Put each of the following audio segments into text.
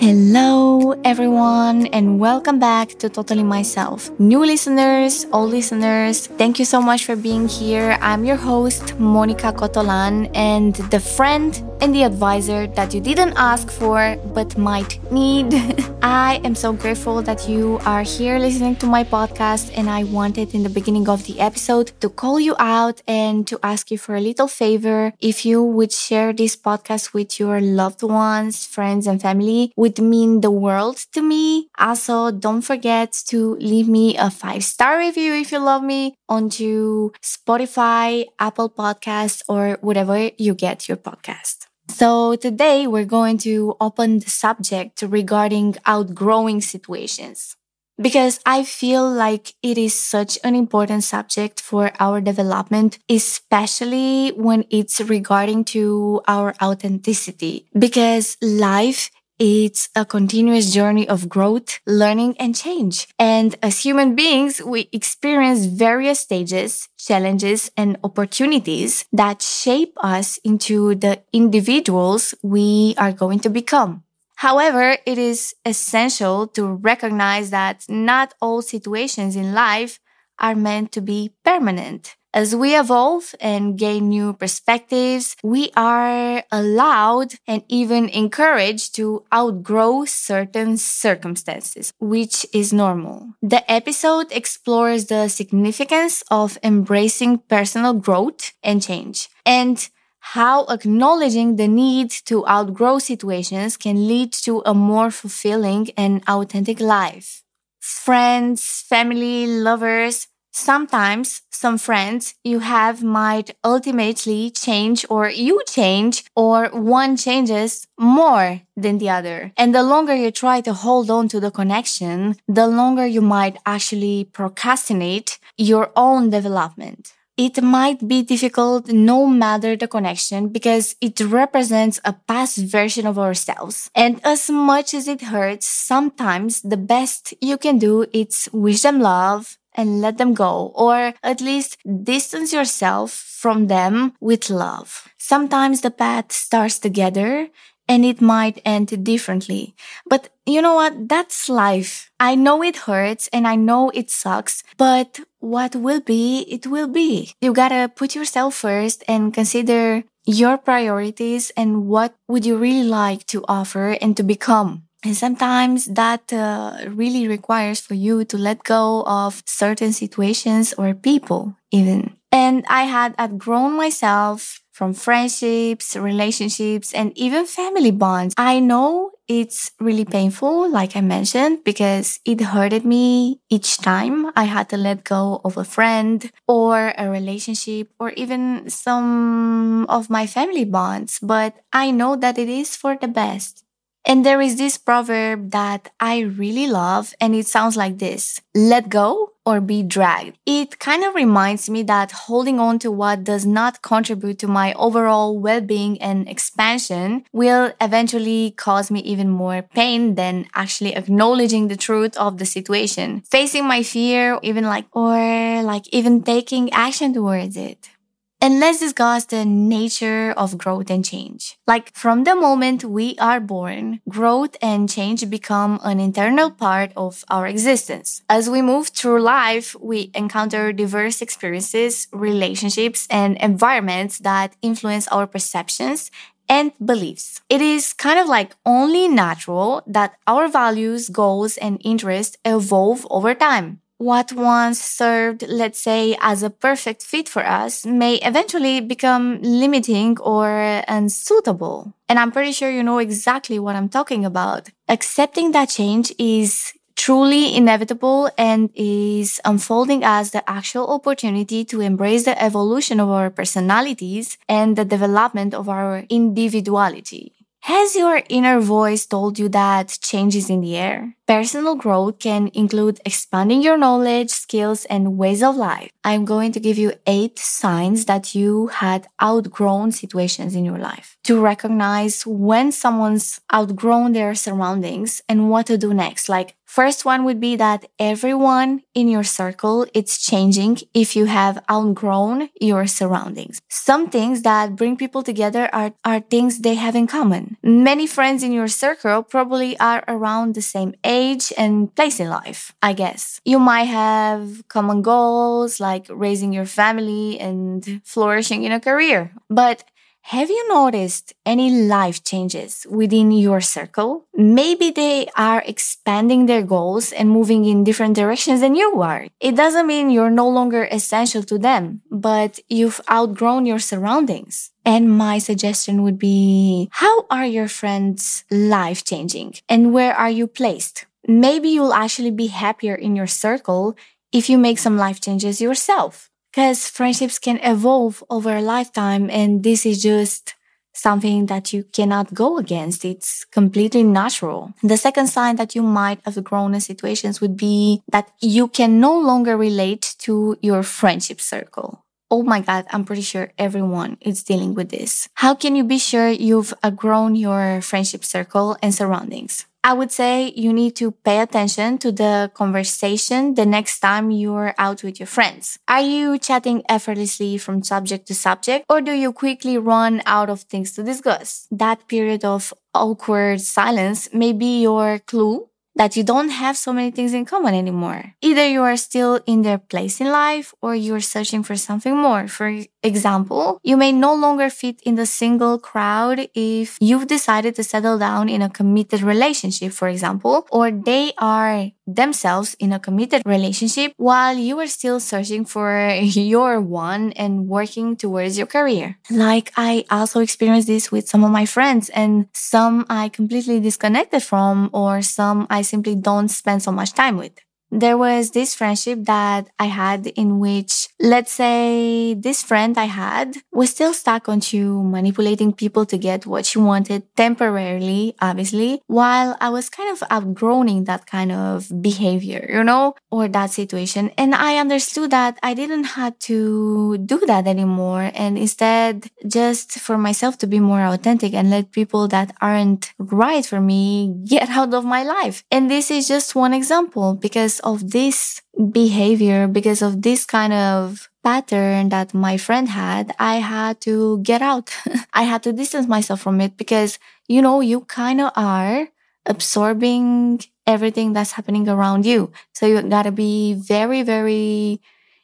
Hello, everyone, and welcome back to Totally Myself. New listeners, old listeners, thank you so much for being here. I'm your host, Monica Cotolan, and the friend and the advisor that you didn't ask for but might need. I am so grateful that you are here listening to my podcast, and I wanted in the beginning of the episode to call you out and to ask you for a little favor. If you would share this podcast with your loved ones, friends, and family, would mean the world to me. Also, don't forget to leave me a five star review if you love me onto Spotify, Apple Podcasts, or whatever you get your podcast. So today we're going to open the subject regarding outgrowing situations. Because I feel like it is such an important subject for our development, especially when it's regarding to our authenticity. Because life it's a continuous journey of growth, learning, and change. And as human beings, we experience various stages, challenges, and opportunities that shape us into the individuals we are going to become. However, it is essential to recognize that not all situations in life are meant to be permanent. As we evolve and gain new perspectives, we are allowed and even encouraged to outgrow certain circumstances, which is normal. The episode explores the significance of embracing personal growth and change and how acknowledging the need to outgrow situations can lead to a more fulfilling and authentic life. Friends, family, lovers, Sometimes some friends you have might ultimately change or you change or one changes more than the other. And the longer you try to hold on to the connection, the longer you might actually procrastinate your own development. It might be difficult no matter the connection because it represents a past version of ourselves. And as much as it hurts, sometimes the best you can do is wish them love, and let them go, or at least distance yourself from them with love. Sometimes the path starts together and it might end differently. But you know what? That's life. I know it hurts and I know it sucks, but what will be, it will be. You gotta put yourself first and consider your priorities and what would you really like to offer and to become. And sometimes that uh, really requires for you to let go of certain situations or people, even. And I had outgrown myself from friendships, relationships, and even family bonds. I know it's really painful, like I mentioned, because it hurted me each time I had to let go of a friend or a relationship or even some of my family bonds. But I know that it is for the best. And there is this proverb that I really love, and it sounds like this let go or be dragged. It kind of reminds me that holding on to what does not contribute to my overall well being and expansion will eventually cause me even more pain than actually acknowledging the truth of the situation, facing my fear, even like, or like even taking action towards it. And let's discuss the nature of growth and change. Like from the moment we are born, growth and change become an internal part of our existence. As we move through life, we encounter diverse experiences, relationships, and environments that influence our perceptions and beliefs. It is kind of like only natural that our values, goals, and interests evolve over time what once served, let's say, as a perfect fit for us may eventually become limiting or unsuitable. And I'm pretty sure you know exactly what I'm talking about. Accepting that change is truly inevitable and is unfolding as the actual opportunity to embrace the evolution of our personalities and the development of our individuality. Has your inner voice told you that change is in the air? Personal growth can include expanding your knowledge, skills, and ways of life. I'm going to give you eight signs that you had outgrown situations in your life to recognize when someone's outgrown their surroundings and what to do next. Like First one would be that everyone in your circle it's changing if you have outgrown your surroundings. Some things that bring people together are, are things they have in common. Many friends in your circle probably are around the same age and place in life, I guess. You might have common goals like raising your family and flourishing in a career. But have you noticed any life changes within your circle? Maybe they are expanding their goals and moving in different directions than you are. It doesn't mean you're no longer essential to them, but you've outgrown your surroundings. And my suggestion would be, how are your friends' life changing and where are you placed? Maybe you'll actually be happier in your circle if you make some life changes yourself because friendships can evolve over a lifetime and this is just something that you cannot go against. It's completely natural. The second sign that you might have grown in situations would be that you can no longer relate to your friendship circle. Oh my God, I'm pretty sure everyone is dealing with this. How can you be sure you've outgrown your friendship circle and surroundings? I would say you need to pay attention to the conversation the next time you're out with your friends. Are you chatting effortlessly from subject to subject or do you quickly run out of things to discuss? That period of awkward silence may be your clue that you don't have so many things in common anymore. Either you are still in their place in life or you're searching for something more. For example, you may no longer fit in the single crowd if you've decided to settle down in a committed relationship, for example, or they are themselves in a committed relationship while you are still searching for your one and working towards your career. Like I also experienced this with some of my friends and some I completely disconnected from or some I simply don't spend so much time with there was this friendship that I had in which, let's say, this friend I had was still stuck onto manipulating people to get what she wanted temporarily, obviously, while I was kind of outgrowing that kind of behavior, you know, or that situation. And I understood that I didn't have to do that anymore. And instead, just for myself to be more authentic and let people that aren't right for me get out of my life. And this is just one example because of this behavior, because of this kind of pattern that my friend had, I had to get out. I had to distance myself from it because, you know, you kind of are absorbing everything that's happening around you. So you gotta be very, very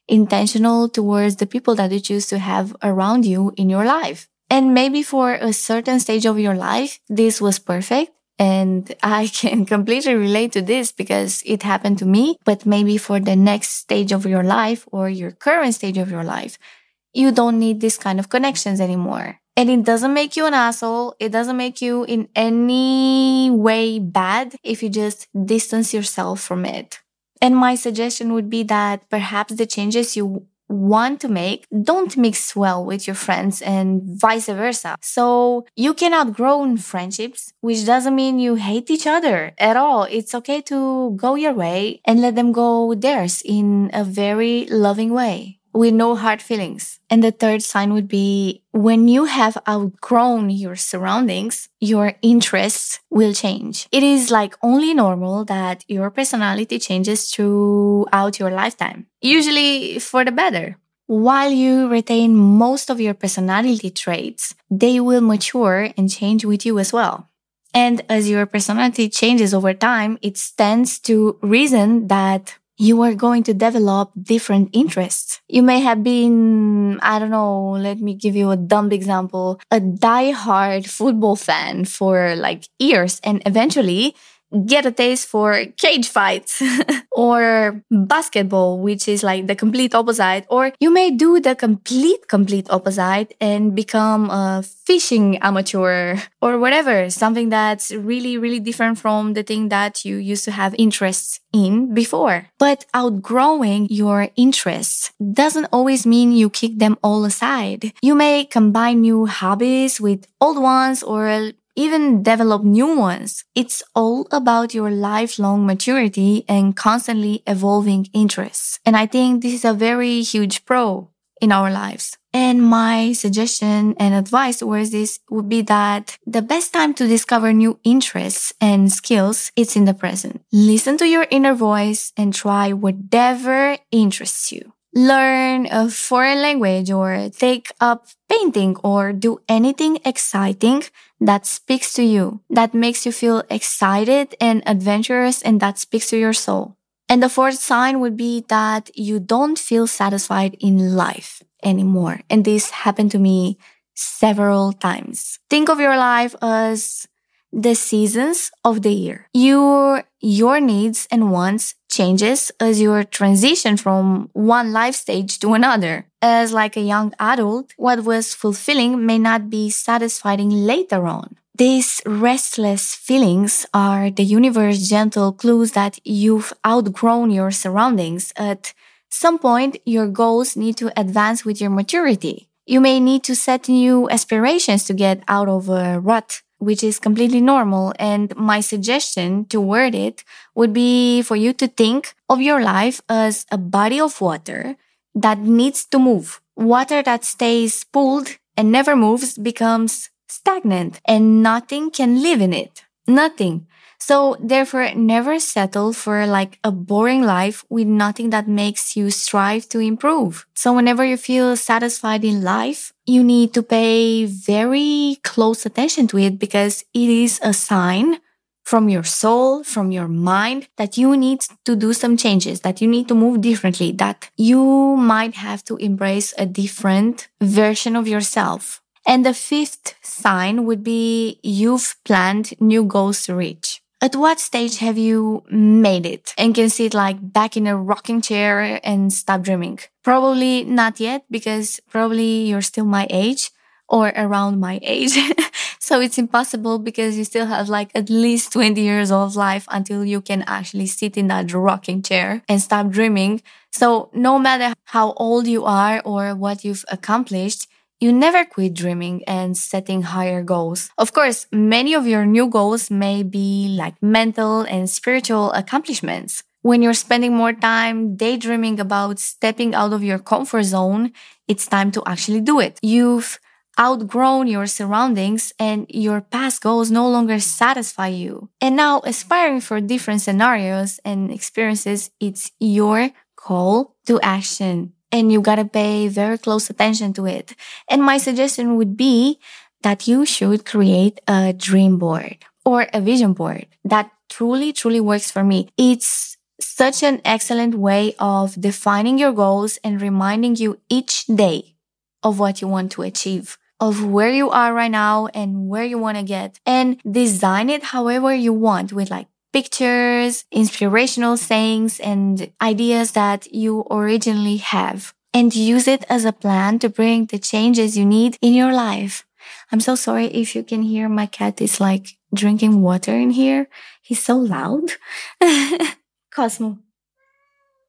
intentional towards the people that you choose to have around you in your life. And maybe for a certain stage of your life, this was perfect. And I can completely relate to this because it happened to me. But maybe for the next stage of your life or your current stage of your life, you don't need this kind of connections anymore. And it doesn't make you an asshole. It doesn't make you in any way bad if you just distance yourself from it. And my suggestion would be that perhaps the changes you want to make don't mix well with your friends and vice versa. So you can outgrow friendships, which doesn't mean you hate each other at all. It's okay to go your way and let them go theirs in a very loving way with no hard feelings. And the third sign would be when you have outgrown your surroundings, your interests will change. It is like only normal that your personality changes throughout your lifetime, usually for the better. While you retain most of your personality traits, they will mature and change with you as well. And as your personality changes over time, it stands to reason that you are going to develop different interests. You may have been, I don't know, let me give you a dumb example, a die-hard football fan for like years and eventually get a taste for cage fights or basketball, which is like the complete opposite. Or you may do the complete, complete opposite and become a fishing amateur or whatever, something that's really, really different from the thing that you used to have interests in before. But outgrowing your interests doesn't always mean you kick them all aside. You may combine new hobbies with old ones or even develop new ones. It's all about your lifelong maturity and constantly evolving interests. And I think this is a very huge pro in our lives. And my suggestion and advice towards this would be that the best time to discover new interests and skills is in the present. Listen to your inner voice and try whatever interests you. Learn a foreign language or take up painting or do anything exciting that speaks to you, that makes you feel excited and adventurous and that speaks to your soul. And the fourth sign would be that you don't feel satisfied in life anymore. And this happened to me several times. Think of your life as the seasons of the year. Your, your needs and wants changes as you transition from one life stage to another. As like a young adult, what was fulfilling may not be satisfying later on. These restless feelings are the universe gentle clues that you've outgrown your surroundings. At some point, your goals need to advance with your maturity. You may need to set new aspirations to get out of a rut, which is completely normal. And my suggestion to word it would be for you to think of your life as a body of water that needs to move. Water that stays pooled and never moves becomes stagnant and nothing can live in it. Nothing. So therefore, never settle for like a boring life with nothing that makes you strive to improve. So whenever you feel satisfied in life, you need to pay very close attention to it because it is a sign from your soul, from your mind that you need to do some changes, that you need to move differently, that you might have to embrace a different version of yourself. And the fifth sign would be you've planned new goals to reach. At what stage have you made it and can sit like back in a rocking chair and stop dreaming? Probably not yet because probably you're still my age or around my age. so it's impossible because you still have like at least 20 years of life until you can actually sit in that rocking chair and stop dreaming. So no matter how old you are or what you've accomplished, you never quit dreaming and setting higher goals. Of course, many of your new goals may be like mental and spiritual accomplishments. When you're spending more time daydreaming about stepping out of your comfort zone, it's time to actually do it. You've outgrown your surroundings and your past goals no longer satisfy you. And now aspiring for different scenarios and experiences, it's your call to action and you gotta pay very close attention to it. And my suggestion would be that you should create a dream board or a vision board that truly, truly works for me. It's such an excellent way of defining your goals and reminding you each day of what you want to achieve of where you are right now and where you want to get and design it however you want with like pictures, inspirational sayings and ideas that you originally have and use it as a plan to bring the changes you need in your life. I'm so sorry if you can hear my cat is like drinking water in here. He's so loud. Cosmo.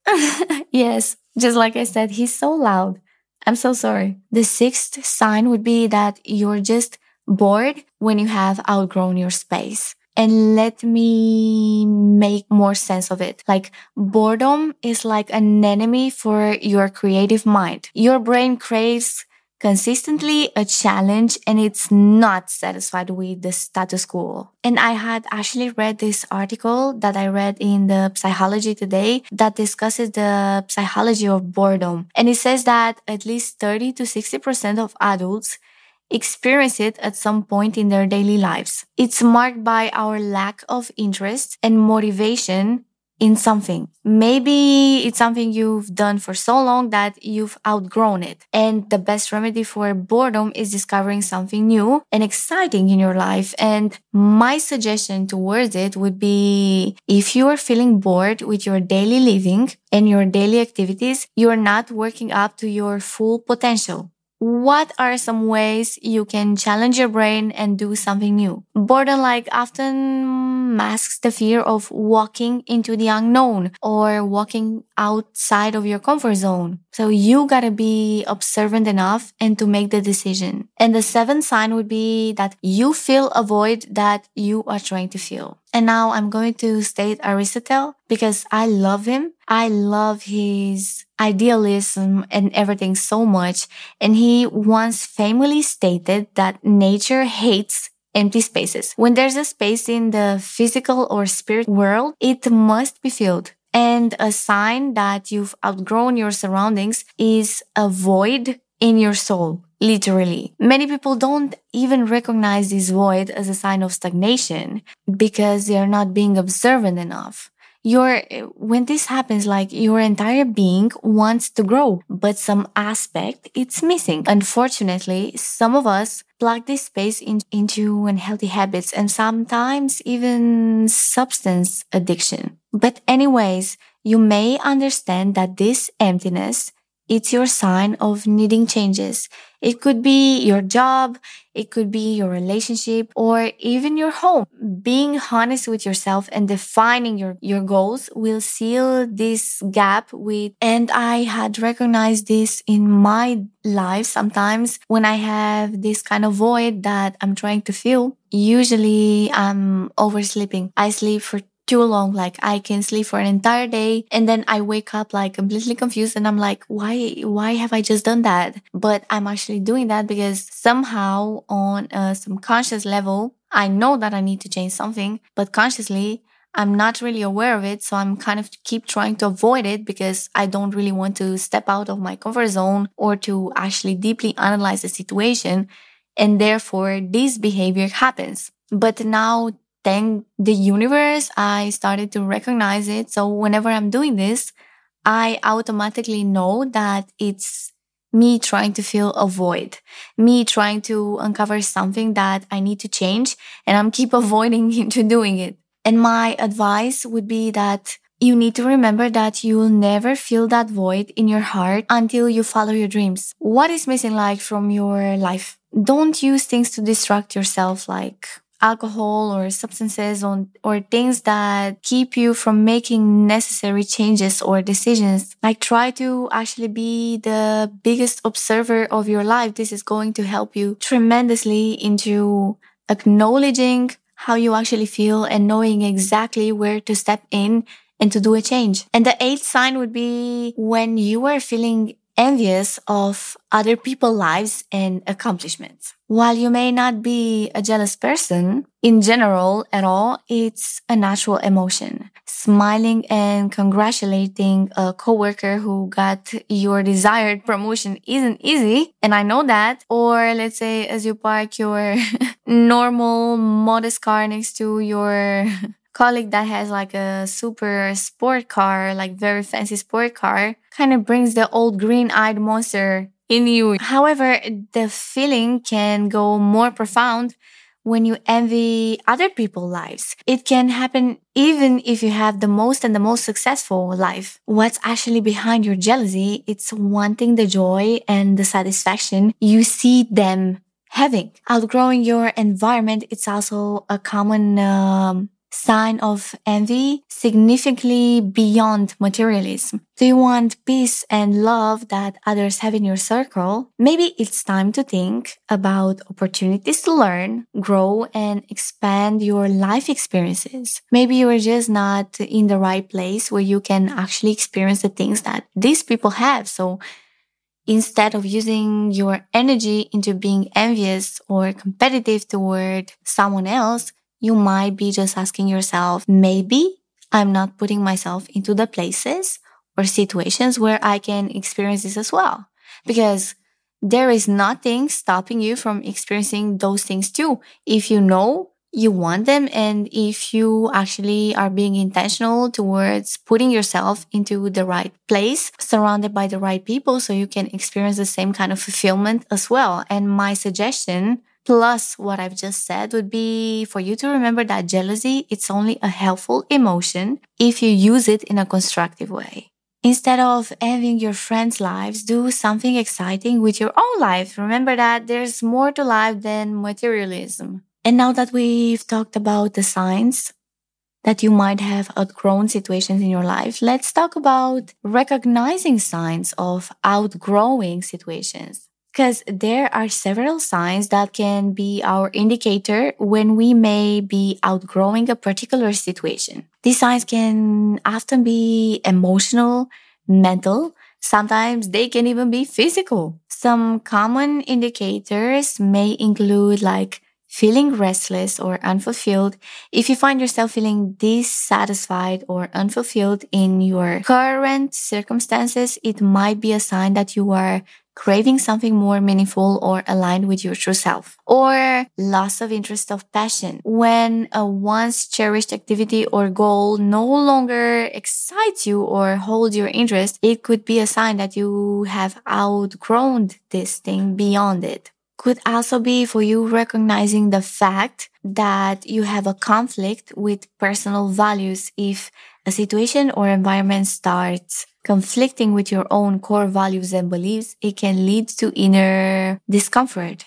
yes, just like I said, he's so loud. I'm so sorry. The sixth sign would be that you're just bored when you have outgrown your space and let me make more sense of it. Like boredom is like an enemy for your creative mind. Your brain craves consistently a challenge and it's not satisfied with the status quo. And I had actually read this article that I read in the Psychology Today that discusses the psychology of boredom. And it says that at least 30 to 60% of adults experience it at some point in their daily lives. It's marked by our lack of interest and motivation in something. Maybe it's something you've done for so long that you've outgrown it. And the best remedy for boredom is discovering something new and exciting in your life. And my suggestion towards it would be if you are feeling bored with your daily living and your daily activities, you're not working up to your full potential. What are some ways you can challenge your brain and do something new? Boredom like often masks the fear of walking into the unknown or walking outside of your comfort zone. So you gotta be observant enough and to make the decision. And the seventh sign would be that you feel a void that you are trying to fill. And now I'm going to state Aristotle because I love him. I love his idealism and everything so much. And he once famously stated that nature hates empty spaces. When there's a space in the physical or spirit world, it must be filled. And a sign that you've outgrown your surroundings is a void in your soul, literally. Many people don't even recognize this void as a sign of stagnation because they are not being observant enough your when this happens like your entire being wants to grow but some aspect it's missing. Unfortunately some of us plug this space in, into unhealthy habits and sometimes even substance addiction. But anyways you may understand that this emptiness it's your sign of needing changes. It could be your job, it could be your relationship, or even your home. Being honest with yourself and defining your, your goals will seal this gap with, and I had recognized this in my life sometimes when I have this kind of void that I'm trying to fill. Usually I'm oversleeping. I sleep for too long. Like I can sleep for an entire day and then I wake up like completely confused and I'm like, why, why have I just done that? But I'm actually doing that because somehow on uh, a subconscious level, I know that I need to change something, but consciously, I'm not really aware of it. So I'm kind of keep trying to avoid it because I don't really want to step out of my comfort zone or to actually deeply analyze the situation. And therefore this behavior happens. But now thank the universe, I started to recognize it. So whenever I'm doing this, I automatically know that it's me trying to fill a void, me trying to uncover something that I need to change and I'm keep avoiding into doing it. And my advice would be that you need to remember that you'll never feel that void in your heart until you follow your dreams. What is missing like from your life? Don't use things to distract yourself like alcohol or substances on, or things that keep you from making necessary changes or decisions. Like try to actually be the biggest observer of your life. This is going to help you tremendously into acknowledging how you actually feel and knowing exactly where to step in and to do a change. And the eighth sign would be when you are feeling envious of other people's lives and accomplishments. While you may not be a jealous person in general at all, it's a natural emotion. Smiling and congratulating a coworker who got your desired promotion isn't easy. And I know that. Or let's say as you park your normal modest car next to your colleague that has like a super sport car, like very fancy sport car, kind of brings the old green eyed monster in you. However, the feeling can go more profound when you envy other people's lives. It can happen even if you have the most and the most successful life. What's actually behind your jealousy? It's wanting the joy and the satisfaction you see them having. Outgrowing your environment, it's also a common um, sign of envy significantly beyond materialism. Do you want peace and love that others have in your circle? Maybe it's time to think about opportunities to learn, grow, and expand your life experiences. Maybe you are just not in the right place where you can actually experience the things that these people have. So instead of using your energy into being envious or competitive toward someone else, you might be just asking yourself, maybe I'm not putting myself into the places or situations where I can experience this as well. Because there is nothing stopping you from experiencing those things too. If you know you want them and if you actually are being intentional towards putting yourself into the right place, surrounded by the right people so you can experience the same kind of fulfillment as well. And my suggestion plus what I've just said would be for you to remember that jealousy, it's only a helpful emotion if you use it in a constructive way. Instead of envying your friends' lives, do something exciting with your own life. Remember that there's more to life than materialism. And now that we've talked about the signs, that you might have outgrown situations in your life, let's talk about recognizing signs of outgrowing situations. Because there are several signs that can be our indicator when we may be outgrowing a particular situation. These signs can often be emotional, mental, sometimes they can even be physical. Some common indicators may include like feeling restless or unfulfilled, if you find yourself feeling dissatisfied or unfulfilled in your current circumstances, it might be a sign that you are craving something more meaningful or aligned with your true self or loss of interest of passion. When a once cherished activity or goal no longer excites you or holds your interest it could be a sign that you have outgrown this thing beyond it. Could also be for you recognizing the fact that you have a conflict with personal values if a situation or environment starts conflicting with your own core values and beliefs, it can lead to inner discomfort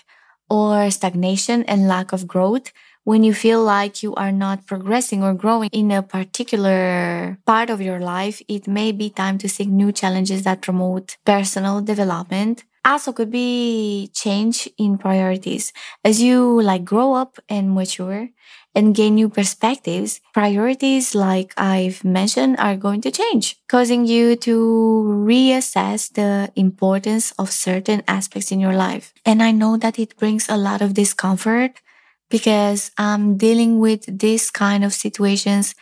or stagnation and lack of growth when you feel like you are not progressing or growing in a particular part of your life, it may be time to seek new challenges that promote personal development also could be change in priorities. As you like grow up and mature and gain new perspectives priorities like i've mentioned are going to change causing you to reassess the importance of certain aspects in your life. And i know that it brings a lot of discomfort because i'm dealing with this kind of situations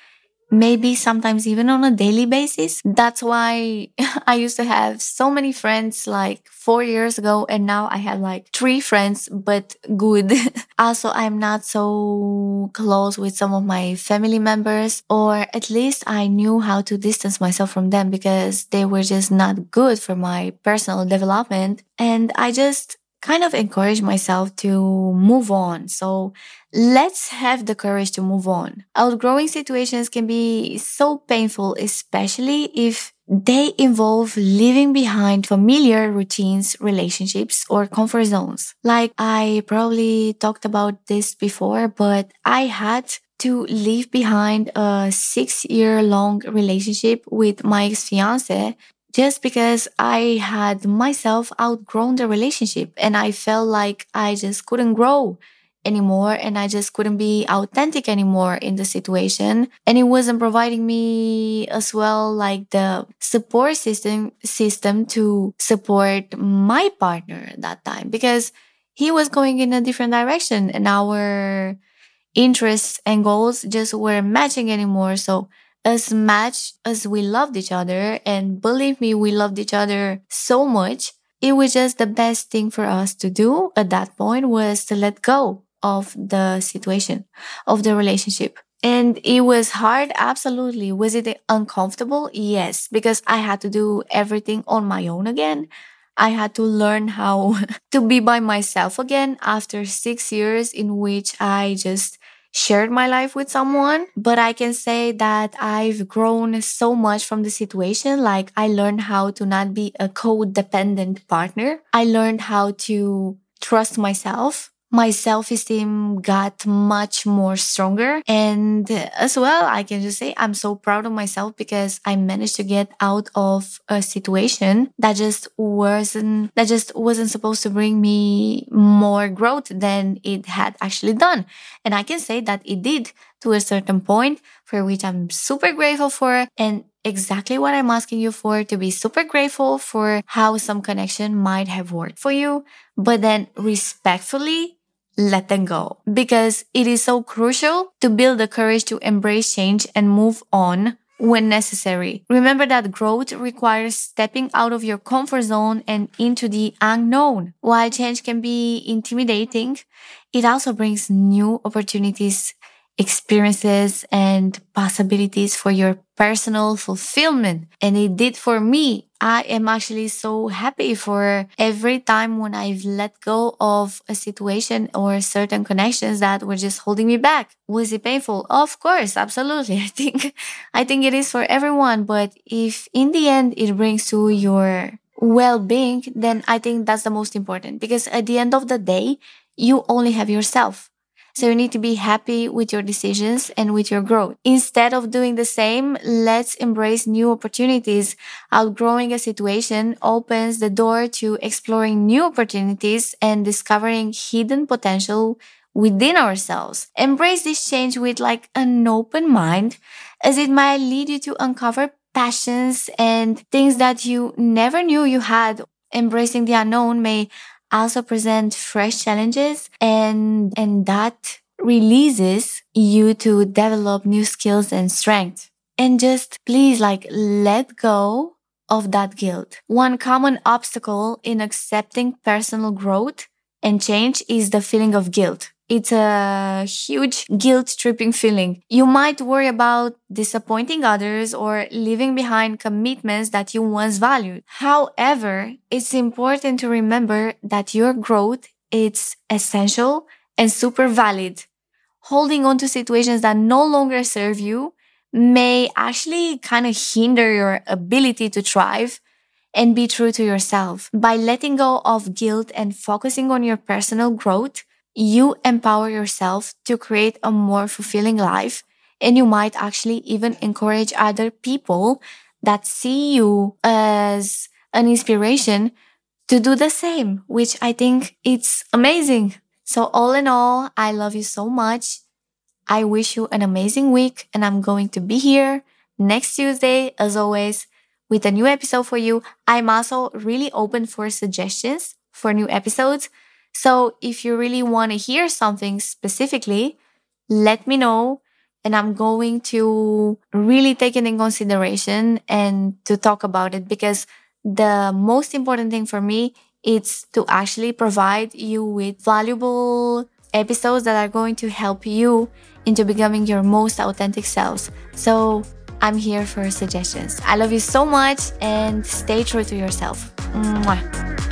maybe sometimes even on a daily basis. That's why I used to have so many friends like four years ago, and now I have like three friends, but good. also, I'm not so close with some of my family members, or at least I knew how to distance myself from them because they were just not good for my personal development. And I just kind of encourage myself to move on. So let's have the courage to move on. Outgrowing situations can be so painful, especially if they involve leaving behind familiar routines, relationships, or comfort zones. Like I probably talked about this before, but I had to leave behind a six year long relationship with my ex fiance just because I had myself outgrown the relationship and I felt like I just couldn't grow anymore and I just couldn't be authentic anymore in the situation. And it wasn't providing me as well like the support system system to support my partner at that time because he was going in a different direction and our interests and goals just weren't matching anymore. So as much as we loved each other, and believe me, we loved each other so much, it was just the best thing for us to do at that point was to let go of the situation, of the relationship. And it was hard. Absolutely. Was it uncomfortable? Yes, because I had to do everything on my own again. I had to learn how to be by myself again after six years in which I just shared my life with someone, but I can say that I've grown so much from the situation. Like I learned how to not be a codependent partner. I learned how to trust myself my self-esteem got much more stronger. And as well, I can just say I'm so proud of myself because I managed to get out of a situation that just wasn't, that just wasn't supposed to bring me more growth than it had actually done. And I can say that it did to a certain point for which I'm super grateful for. And exactly what I'm asking you for to be super grateful for how some connection might have worked for you, but then respectfully let them go because it is so crucial to build the courage to embrace change and move on when necessary. Remember that growth requires stepping out of your comfort zone and into the unknown. While change can be intimidating, it also brings new opportunities experiences and possibilities for your personal fulfillment. And it did for me. I am actually so happy for every time when I've let go of a situation or certain connections that were just holding me back. Was it painful? Of course, absolutely. I think, I think it is for everyone. But if in the end it brings to your well-being, then I think that's the most important because at the end of the day, you only have yourself. So you need to be happy with your decisions and with your growth. Instead of doing the same, let's embrace new opportunities. Outgrowing a situation opens the door to exploring new opportunities and discovering hidden potential within ourselves. Embrace this change with like an open mind as it might lead you to uncover passions and things that you never knew you had. Embracing the unknown may also present fresh challenges and, and that releases you to develop new skills and strength. And just please like let go of that guilt. One common obstacle in accepting personal growth and change is the feeling of guilt. It's a huge guilt tripping feeling. You might worry about disappointing others or leaving behind commitments that you once valued. However, it's important to remember that your growth is essential and super valid. Holding on to situations that no longer serve you may actually kind of hinder your ability to thrive and be true to yourself. By letting go of guilt and focusing on your personal growth, you empower yourself to create a more fulfilling life. And you might actually even encourage other people that see you as an inspiration to do the same, which I think it's amazing. So all in all, I love you so much. I wish you an amazing week and I'm going to be here next Tuesday, as always, with a new episode for you. I'm also really open for suggestions for new episodes. So if you really want to hear something specifically, let me know. And I'm going to really take it in consideration and to talk about it because the most important thing for me is to actually provide you with valuable episodes that are going to help you into becoming your most authentic selves. So I'm here for suggestions. I love you so much and stay true to yourself. Mwah.